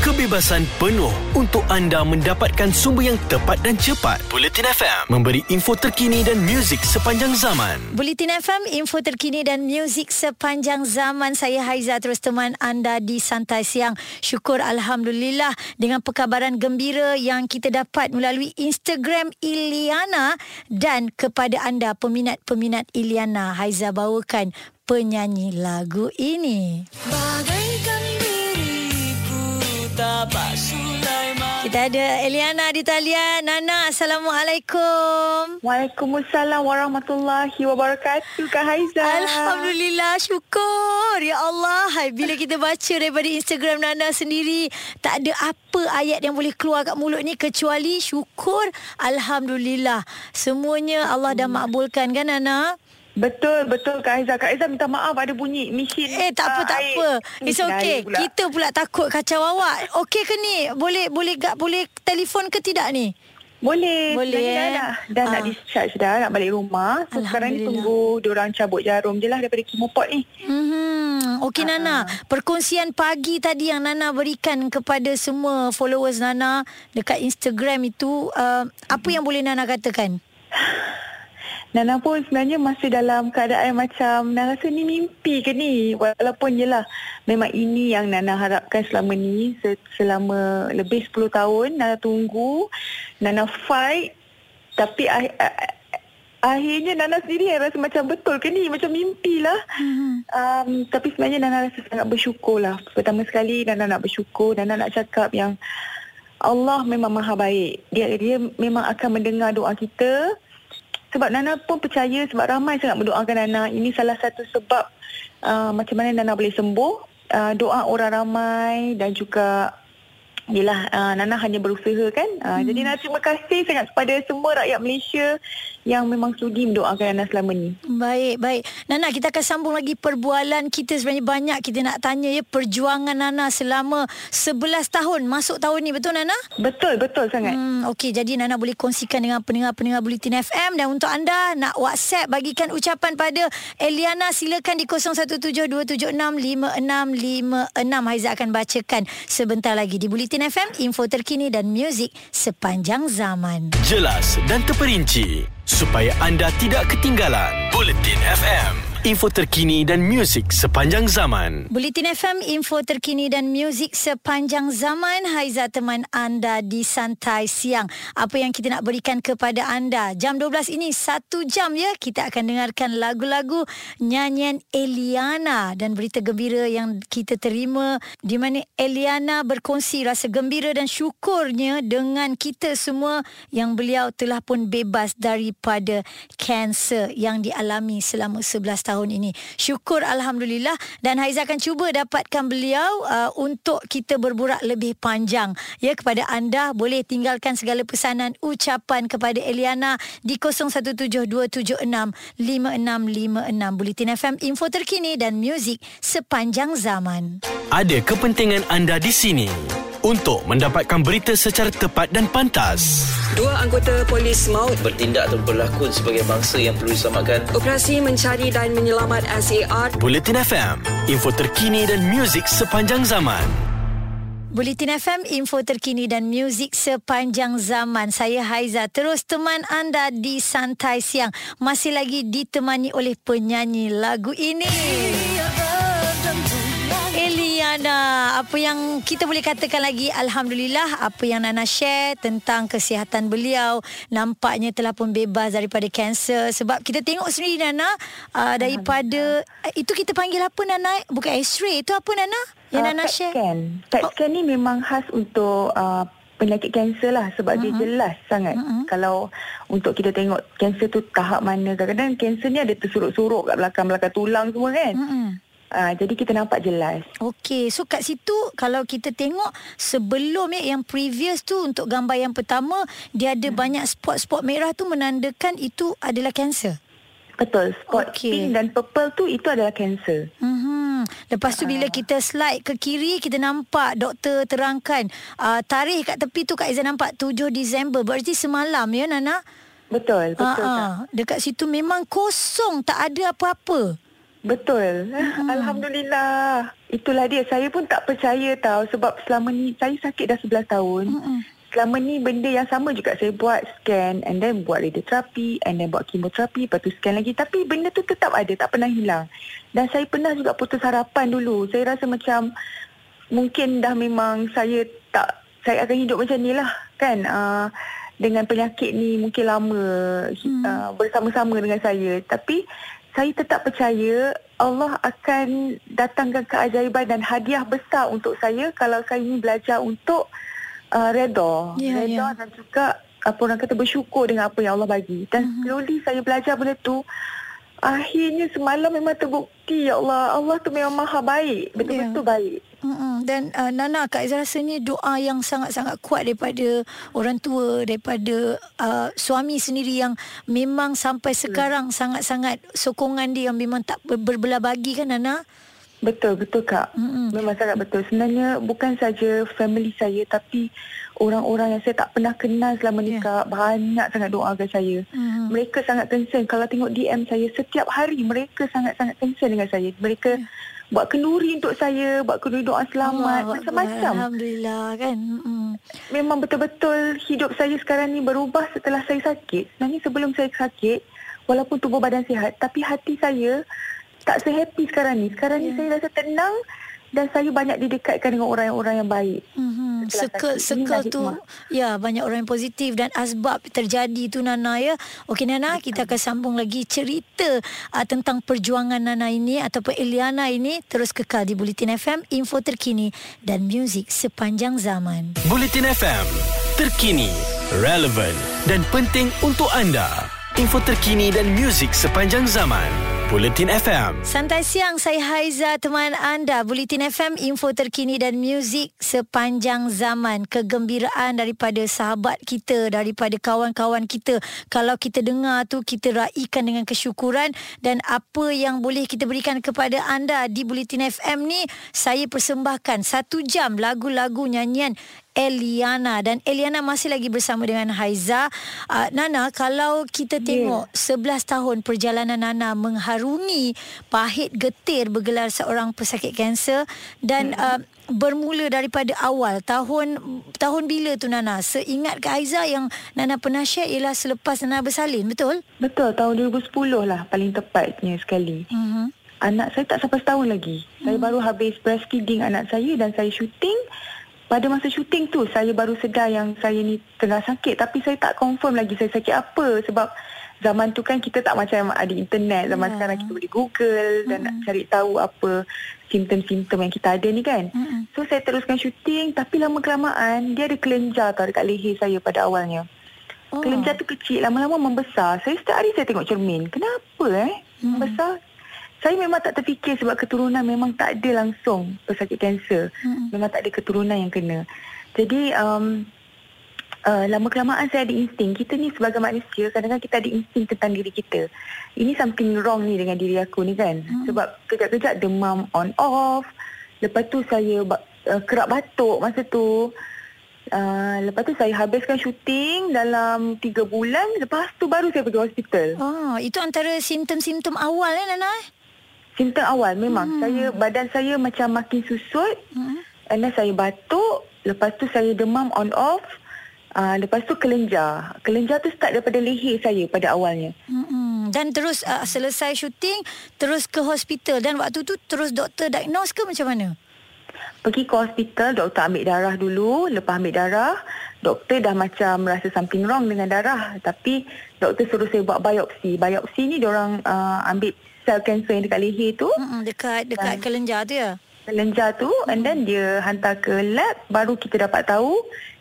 kebebasan penuh untuk anda mendapatkan sumber yang tepat dan cepat. Bulletin FM memberi info terkini dan muzik sepanjang zaman. Bulletin FM, info terkini dan muzik sepanjang zaman. Saya Haiza terus teman anda di Santai Siang. Syukur Alhamdulillah dengan perkabaran gembira yang kita dapat melalui Instagram Iliana dan kepada anda peminat-peminat Iliana. Haiza bawakan penyanyi lagu ini. Sulaiman. Kita ada Eliana di talian. Nana, Assalamualaikum. Waalaikumsalam warahmatullahi wabarakatuh Kak Haiza. Alhamdulillah, syukur. Ya Allah, hai, bila kita baca daripada Instagram Nana sendiri, tak ada apa ayat yang boleh keluar kat mulut ni kecuali syukur. Alhamdulillah. Semuanya Allah dah makbulkan kan Nana? Betul, betul Kak Aizah. Kak Aizah minta maaf ada bunyi mesin Eh, tak apa, uh, tak air. apa. It's okay. pula. Kita pula takut kacau awak. Okey ke ni? Boleh boleh gak boleh telefon ke tidak ni? Boleh. Boleh, eh? Dah, dah, dah nak Ah. discharge dah, nak balik rumah. So, sekarang ni tunggu diorang cabut jarum je lah daripada chemoport ni. Hmm, okey Ah, Nana. Perkongsian pagi tadi yang Nana berikan kepada semua followers Nana dekat Instagram itu, uh, apa yang boleh Nana katakan? Nana pun sebenarnya masih dalam keadaan macam Nana rasa ni mimpi ke ni? Walaupun yelah Memang ini yang Nana harapkan selama ni se- Selama lebih 10 tahun Nana tunggu Nana fight. Tapi ah- ah- akhirnya Nana sendiri yang rasa macam betul ke ni? Macam mimpi lah. Hmm. um, Tapi sebenarnya Nana rasa sangat bersyukur lah. Pertama sekali Nana nak bersyukur. Nana nak cakap yang Allah memang maha baik. Dia, dia memang akan mendengar doa kita sebab Nana pun percaya sebab ramai sangat mendoakan Nana. Ini salah satu sebab uh, macam mana Nana boleh sembuh. Uh, doa orang ramai dan juga Yelah, uh, Nana hanya berusaha kan. Uh, hmm. Jadi Nana terima kasih sangat kepada semua rakyat Malaysia yang memang sudi mendoakan Nana selama ni. Baik, baik. Nana, kita akan sambung lagi perbualan kita sebenarnya banyak kita nak tanya ya perjuangan Nana selama 11 tahun masuk tahun ni betul Nana? Betul, betul sangat. Hmm, okey, jadi Nana boleh kongsikan dengan pendengar-pendengar Bulletin FM dan untuk anda nak WhatsApp bagikan ucapan pada Eliana silakan di 0172765656 Haiza akan bacakan sebentar lagi di Bulletin FM info terkini dan muzik sepanjang zaman. Jelas dan terperinci supaya anda tidak ketinggalan. Bulletin FM, info terkini dan muzik sepanjang zaman. Bulletin FM, info terkini dan muzik sepanjang zaman. Haiza teman anda di Santai Siang. Apa yang kita nak berikan kepada anda? Jam 12 ini, satu jam ya. Kita akan dengarkan lagu-lagu nyanyian Eliana dan berita gembira yang kita terima di mana Eliana berkongsi rasa gembira dan syukurnya dengan kita semua yang beliau telah pun bebas daripada kanser yang dialami selama 11 tahun ini. Syukur Alhamdulillah dan Haiza akan cuba dapatkan beliau uh, untuk kita berburak lebih panjang. Ya kepada anda boleh tinggalkan segala pesanan ucapan kepada Eliana di 0172765656 Bulletin FM info terkini dan muzik sepanjang zaman. Ada kepentingan anda di sini untuk mendapatkan berita secara tepat dan pantas. Dua anggota polis maut bertindak atau berlakon sebagai bangsa yang perlu diselamatkan. operasi mencari dan menyelamat SAR Bulletin FM, info terkini dan muzik sepanjang zaman. Bulletin FM, info terkini dan muzik sepanjang zaman. Saya Haiza, terus teman anda di Santai Siang. Masih lagi ditemani oleh penyanyi lagu ini. Eliana, apa yang kita boleh katakan lagi Alhamdulillah apa yang Nana share tentang kesihatan beliau nampaknya telah pun bebas daripada kanser sebab kita tengok sendiri Nana uh, daripada uh, itu kita panggil apa Nana bukan x-ray itu apa Nana yang Ah, Nana PET share scan. PET Oh. scan ni memang khas untuk uh, penyakit kanser lah sebab mm-hmm. dia jelas sangat. Mm-mm. Kalau untuk kita tengok kanser tu tahap mana. Kadang-kadang kanser ni ada tersuruk-suruk kat belakang-belakang tulang semua kan. Mm-mm. Uh, jadi kita nampak jelas. Okey, so kat situ kalau kita tengok sebelum ya yang previous tu untuk gambar yang pertama dia ada hmm. banyak spot-spot merah tu menandakan itu adalah kanser. Betul. Spot Okey. pink dan purple tu itu adalah kanser. Hmm. Lepas tu bila kita slide ke kiri kita nampak doktor terangkan uh, tarikh kat tepi tu Kak Aizan nampak 7 Disember berarti semalam ya Nana. Betul, betul. Ah, ah. dekat situ memang kosong tak ada apa-apa. Betul. Alhamdulillah. Itulah dia. Saya pun tak percaya tahu sebab selama ni saya sakit dah 11 tahun. Mm-mm. Selama ni benda yang sama juga saya buat scan and then buat radioterapi and then buat kemoterapi lepas tu scan lagi tapi benda tu tetap ada tak pernah hilang. Dan saya pernah juga putus harapan dulu. Saya rasa macam mungkin dah memang saya tak saya akan hidup macam ni lah kan uh, dengan penyakit ni mungkin lama hmm. uh, bersama-sama dengan saya tapi saya tetap percaya Allah akan datangkan keajaiban dan hadiah besar untuk saya kalau saya ni belajar untuk uh, redha Ya, redha ya. dan juga apa orang kata bersyukur dengan apa yang Allah bagi dan Mhm. slowly saya belajar benda tu akhirnya semalam memang terbukti ya Allah. Allah tu memang maha baik. Betul-betul baik. Mm-mm. Dan uh, Nana Kak Aizah rasa ni doa yang sangat-sangat kuat daripada orang tua daripada uh, suami sendiri yang memang sampai sekarang sangat-sangat sokongan dia yang memang tak ber- berbelah bagi kan Nana? Betul, betul Kak. Mm-mm. Memang sangat betul. Sebenarnya bukan saja family saya tapi orang-orang yang saya tak pernah kenal selama ni Ya. Kak banyak sangat doakan saya. Mhm. Mereka sangat concern. Kalau tengok DM saya setiap hari mereka sangat-sangat concern dengan saya. Mereka buat kenduri untuk saya, buat kenduri doa selamat, Allah macam-macam. Alhamdulillah kan. Mm-mm. Memang betul-betul hidup saya sekarang ni berubah setelah saya sakit. Sebenarnya sebelum saya sakit, walaupun tubuh badan sihat, tapi hati saya tak sehappy sekarang ni. Sekarang ni Ya. saya rasa tenang dan saya banyak didekatkan dengan orang-orang yang baik. Mm-hmm. Circle, sakit. circle Inilah tu hikmah. Ya banyak orang yang positif Dan asbab terjadi tu Nana ya Okey Nana Kita akan sambung lagi cerita uh, Tentang perjuangan Nana ini Ataupun Eliana ini Terus kekal di Bulletin FM Info terkini Dan muzik sepanjang zaman Bulletin FM, terkini, relevan dan penting untuk anda. Info terkini dan muzik sepanjang zaman. Bulletin FM. Santai siang, saya Haiza, teman anda. Bulletin FM, info terkini dan muzik sepanjang zaman. Kegembiraan daripada sahabat kita, daripada kawan-kawan kita. Kalau kita dengar tu, kita raikan dengan kesyukuran. Dan apa yang boleh kita berikan kepada anda di Bulletin FM ni, saya persembahkan satu jam lagu-lagu nyanyian Eliana dan Eliana masih lagi bersama dengan Haiza. Uh, Nana, kalau kita tengok 11 tahun perjalanan Nana mengharungi pahit getir bergelar seorang pesakit kanser dan uh, bermula daripada awal tahun tahun bila tu Nana? Seingat ke Haiza yang Nana pernah share ialah selepas Nana bersalin, betul? Betul, tahun 2010 lah paling tepatnya sekali. Mhm. Anak saya tak sampai setahun lagi. Saya baru habis breastfeeding anak saya dan saya syuting. Pada masa syuting tu, saya baru sedar yang saya ni tengah sakit. Tapi saya tak confirm lagi saya sakit apa. Sebab zaman tu kan kita tak macam ada internet. Zaman Ya. sekarang kita boleh google dan nak cari tahu apa simptom-simptom yang kita ada ni kan. Mm-mm. So saya teruskan syuting. Tapi lama kelamaan, dia ada kelenjar tau dekat leher saya pada awalnya. Oh. Kelenjar tu kecil, lama-lama membesar. Saya setiap hari saya tengok cermin. Kenapa eh? Hmm. Membesar. Saya memang tak terfikir sebab keturunan memang tak ada langsung pesakit kanser. Hmm. Memang tak ada keturunan yang kena. Jadi um, uh, lama kelamaan saya ada insting. Kita ni sebagai manusia kadang-kadang kita ada insting tentang diri kita. Ini something wrong ni dengan diri aku ni kan. Hmm. Sebab kejap-kejap demam on off. Lepas tu saya uh, kerap batuk masa tu. Uh, lepas tu saya habiskan syuting dalam 3 bulan. Lepas tu baru saya pergi hospital. Oh, itu antara simptom-simptom awal eh Nana? Simptom awal memang. Hmm. Saya badan saya macam makin susut. Hmm. And then saya batuk. Lepas tu saya demam on off. Uh, lepas tu kelenjar. Kelenjar tu start daripada leher saya pada awalnya. Mm-mm. Dan terus uh, selesai syuting terus ke hospital dan waktu tu terus doktor diagnose ke macam mana? Pergi ke hospital, doktor ambil darah dulu. Lepas ambil darah, doktor dah macam rasa something wrong dengan darah. Tapi doktor suruh saya buat biopsi. Biopsi ni diorang uh, ambil sel kanser yang dekat leher tu. Mm-mm, dekat dekat kelenjar tu ya. Kelenjar tu and then dia hantar ke lab. Baru kita dapat tahu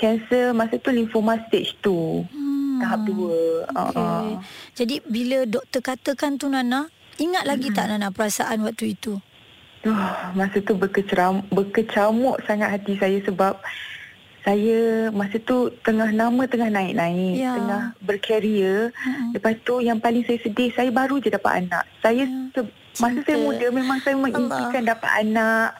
kanser masa tu lymphoma stage 2. Hmm. Tahap 2. Okay. Uh, Jadi bila doktor katakan tu Nana, ingat lagi tak Nana perasaan waktu itu? uh, masa tu berkeceram, berkecamuk sangat hati saya sebab saya masa tu tengah nama tengah naik-naik, Ya. tengah berkarier. Mm-mm. Lepas tu yang paling saya sedih, saya baru je dapat anak. Saya Ya. se- masa saya Cinta. muda memang saya mengimpikan dapat anak.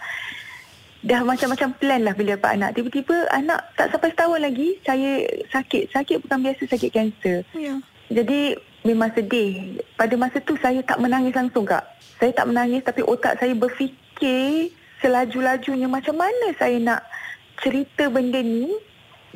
Dah macam-macam plan lah bila dapat anak. Tiba-tiba anak tak sampai setahun lagi, saya sakit. Sakit bukan biasa sakit kanser. Ya. Jadi memang sedih. Pada masa tu saya tak menangis langsung kak. Saya tak menangis tapi otak saya berfikir selaju-lajunya macam mana saya nak cerita benda ni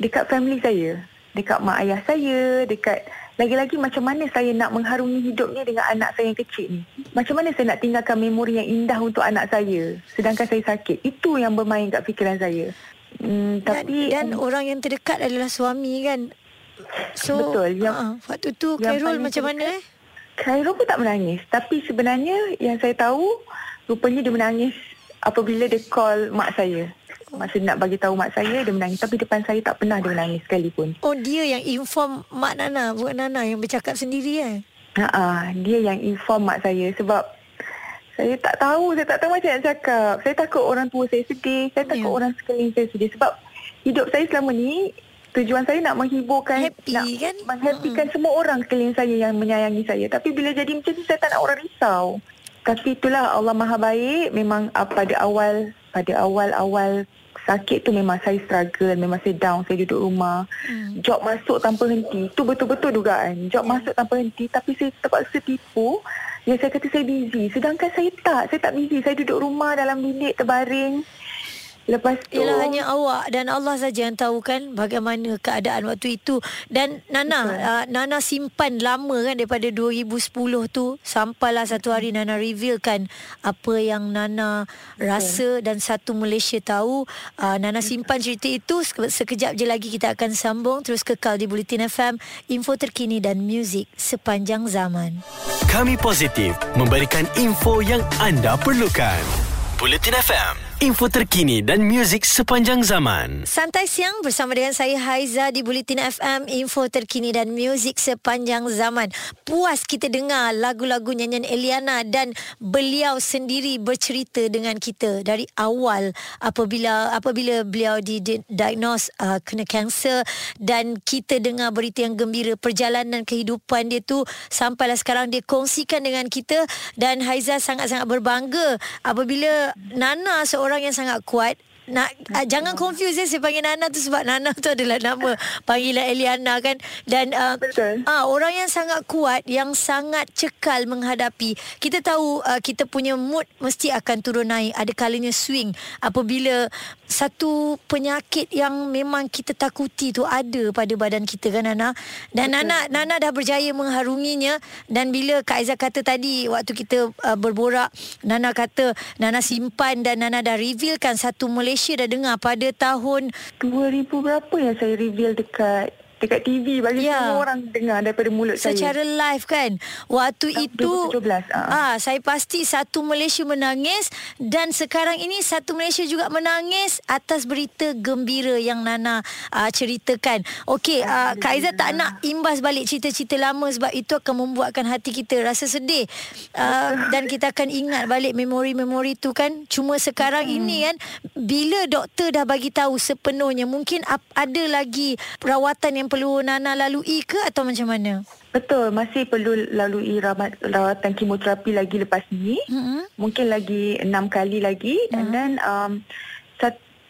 dekat family saya. Dekat mak ayah saya, dekat lagi-lagi macam mana saya nak mengharungi hidup ni dengan anak saya yang kecil ni. Macam mana saya nak tinggalkan memori yang indah untuk anak saya sedangkan saya sakit. Itu yang bermain kat fikiran saya. Hmm, tapi dan, dan orang yang terdekat adalah suami kan. So, Betul. Yang, uh, waktu tu Khairul macam mana eh? Khairul pun tak menangis. Tapi sebenarnya yang saya tahu rupanya dia menangis apabila dia call mak saya. Masa nak bagi tahu mak saya dia menangis tapi depan saya tak pernah dia menangis sekalipun. Oh dia yang inform mak Nana, bukan Nana yang bercakap sendiri eh. Ha dia yang inform mak saya sebab saya tak tahu, saya tak tahu macam nak cakap. Saya takut orang tua saya sedih, saya takut yeah. orang sekeliling saya sedih sebab hidup saya selama ni tujuan saya nak menghiburkan Happy, nak kan? menghappykan mm-hmm. semua orang sekeliling saya yang menyayangi saya. Tapi bila jadi macam ni saya tak nak orang risau. Tapi itulah Allah Maha baik memang uh, pada awal pada awal-awal sakit tu memang saya struggle, memang saya down, saya duduk rumah. Hmm. Job masuk tanpa henti. Tu betul-betul dugaan. Job hmm. masuk tanpa henti tapi saya terpaksa tipu. Yang saya kata saya busy. Sedangkan saya tak. Saya tak busy. Saya duduk rumah dalam bilik terbaring. Lepas tu Ialah hanya awak dan Allah saja yang tahu kan bagaimana keadaan waktu itu. Dan Nana uh, Nana simpan lama kan daripada 2010 tu. Sampailah satu hari Nana revealkan apa yang Nana rasa dan satu Malaysia tahu. Uh, Nana simpan cerita itu. Sekejap je lagi kita akan sambung. Terus kekal di Bulletin FM info terkini dan muzik sepanjang zaman. Kami positif memberikan info yang anda perlukan. Bulletin FM info terkini dan muzik sepanjang zaman. Santai siang bersama dengan saya Haiza di Bulletin FM, info terkini dan muzik sepanjang zaman. Puas kita dengar lagu-lagu nyanyian Eliana dan beliau sendiri bercerita dengan kita dari awal apabila apabila beliau didiagnose uh, kena kanser dan kita dengar berita yang gembira perjalanan kehidupan dia tu sampailah sekarang dia kongsikan dengan kita dan Haiza sangat-sangat berbangga apabila Nana seorang orang yang sangat kuat nak uh, jangan confuse ya saya panggil Nana tu sebab Nana tu adalah nama panggilan Eliana kan? Dan uh, uh, orang yang sangat kuat yang sangat cekal menghadapi kita tahu uh, kita punya mood mesti akan turun naik. Ada kalanya swing. Apabila satu penyakit yang memang kita takuti tu ada pada badan kita kan Nana dan Betul. Nana Nana dah berjaya mengharunginya dan bila Kak Aizah kata tadi waktu kita uh, berborak Nana kata Nana simpan dan Nana dah revealkan satu Malaysia dah dengar pada tahun 2000 berapa yang saya reveal dekat dekat TV bagi ya. semua orang dengar daripada mulut Secara saya. Secara live kan. Waktu Tahun itu 2017, uh. ah saya pasti satu Malaysia menangis dan sekarang ini satu Malaysia juga menangis atas berita gembira yang Nana uh, ceritakan. Okey, uh, Kak Aizat tak nak imbas balik cerita-cerita lama sebab itu akan membuatkan hati kita rasa sedih. Uh, dan kita akan ingat balik memori-memori tu kan. Cuma sekarang hmm. ini kan bila doktor dah bagi tahu sepenuhnya mungkin ada lagi perawatan yang perlu Nana lalui ke atau macam mana? Betul, masih perlu lalui rawat, rawatan kemoterapi lagi lepas ni. Mm-hmm. Mungkin lagi enam kali lagi. Mm-hmm. And then um,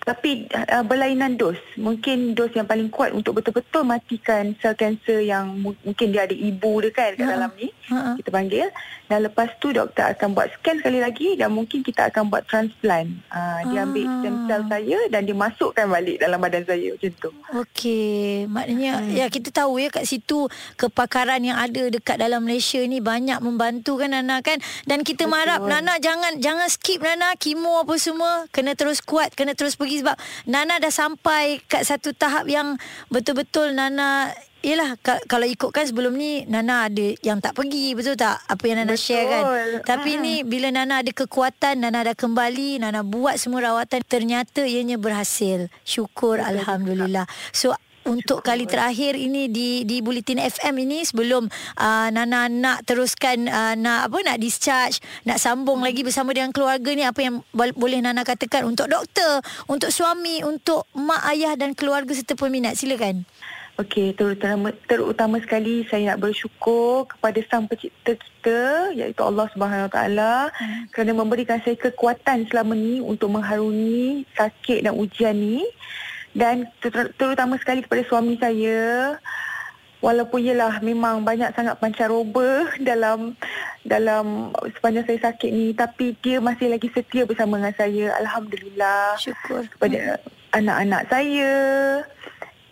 tapi uh, berlainan dos. Mungkin dos yang paling kuat untuk betul-betul matikan sel kanser yang mu- mungkin dia ada ibu dia kan kat uh-huh. dalam ni. Uh-huh. Kita panggil. Dan lepas tu doktor akan buat scan sekali lagi dan mungkin kita akan buat transplant. Uh, dia ambil stem cell saya dan dia masukkan balik dalam badan saya macam tu. Okey. Maknanya hmm. ya kita tahu ya kat situ kepakaran yang ada dekat dalam Malaysia ni banyak membantu kan Nana kan. Dan kita Betul. marap Nana jangan jangan skip Nana kemo apa semua. Kena terus kuat, kena terus pergi lagi sebab Nana dah sampai kat satu tahap yang betul-betul Nana Yelah kalau ikutkan sebelum ni Nana ada yang tak pergi betul tak apa yang Nana betul. share kan tapi ha. ni bila Nana ada kekuatan Nana dah kembali Nana buat semua rawatan ternyata ianya berhasil syukur betul. alhamdulillah so untuk kali terakhir ini di di Bulletin FM ini sebelum uh, Nana nak teruskan uh, nak apa nak discharge nak sambung lagi bersama dengan keluarga ni apa yang boleh Nana katakan untuk doktor untuk suami untuk mak ayah dan keluarga serta peminat? Silakan. Okey, terutama, terutama sekali saya nak bersyukur kepada Sang Pencipta kita iaitu Allah Subhanahu Wa Taala hmm. kerana memberikan saya kekuatan selama ni untuk mengharungi sakit dan ujian ni dan ter- terutama sekali kepada suami saya walaupun yelah memang banyak sangat pancaroba dalam dalam sepanjang saya sakit ni tapi dia masih lagi setia bersama dengan saya alhamdulillah Syukur. kepada anak-anak saya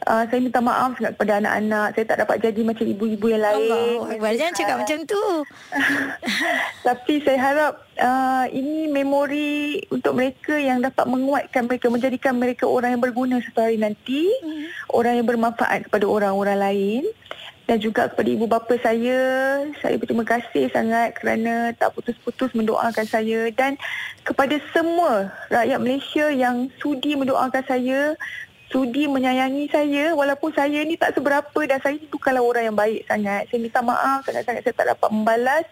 Uh, saya minta maaf sangat kepada anak-anak. Saya tak dapat jadi macam ibu-ibu yang lain. Allah Akbar. Jangan cakap macam tu. Tapi saya harap uh, ini memori untuk mereka yang dapat menguatkan mereka, menjadikan mereka orang yang berguna satu hari nanti, hmm. orang yang bermanfaat kepada orang-orang lain. Dan juga kepada ibu bapa saya, saya berterima kasih sangat kerana tak putus-putus mendoakan saya. Dan kepada semua rakyat Malaysia yang sudi mendoakan saya, sudi menyayangi saya walaupun saya ni tak seberapa dan saya ni bukanlah orang yang baik sangat. Saya minta maaf sangat-sangat saya tak dapat membalas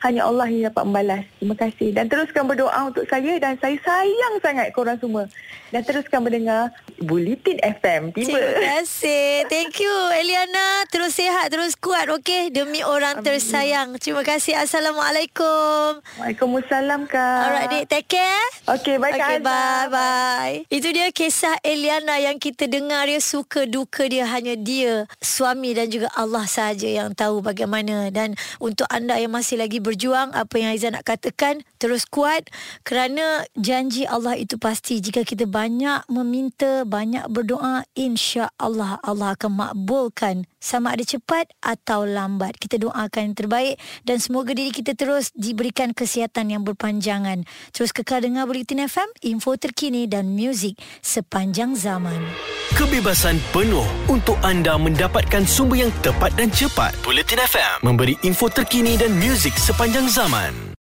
hanya Allah yang dapat membalas. Terima kasih. Dan teruskan berdoa untuk saya dan saya sayang sangat korang semua. Dan teruskan mendengar Bulletin FM. Tiba. Terima kasih. Thank you Eliana. Terus sihat, terus kuat. Okey. Demi orang Amin. tersayang. Terima kasih. Assalamualaikum. Waalaikumsalam, Kak. Alright, Dik. Take care. Okey, bye, okay, Bye-bye. Itu dia kisah Eliana yang kita dengar. Dia suka duka dia. Hanya dia, suami dan juga Allah saja yang tahu bagaimana. Dan untuk anda yang masih lagi berjuang apa yang Aizan nak katakan terus kuat kerana janji Allah itu pasti jika kita banyak meminta banyak berdoa insya Allah Allah akan makbulkan. Sama ada cepat atau lambat. Kita doakan yang terbaik dan semoga diri kita terus diberikan kesihatan yang berpanjangan. Terus kekal dengar Bulletin FM info terkini dan muzik sepanjang zaman. Kebebasan penuh untuk anda mendapatkan sumber yang tepat dan cepat. Bulletin FM memberi info terkini dan muzik sepanjang zaman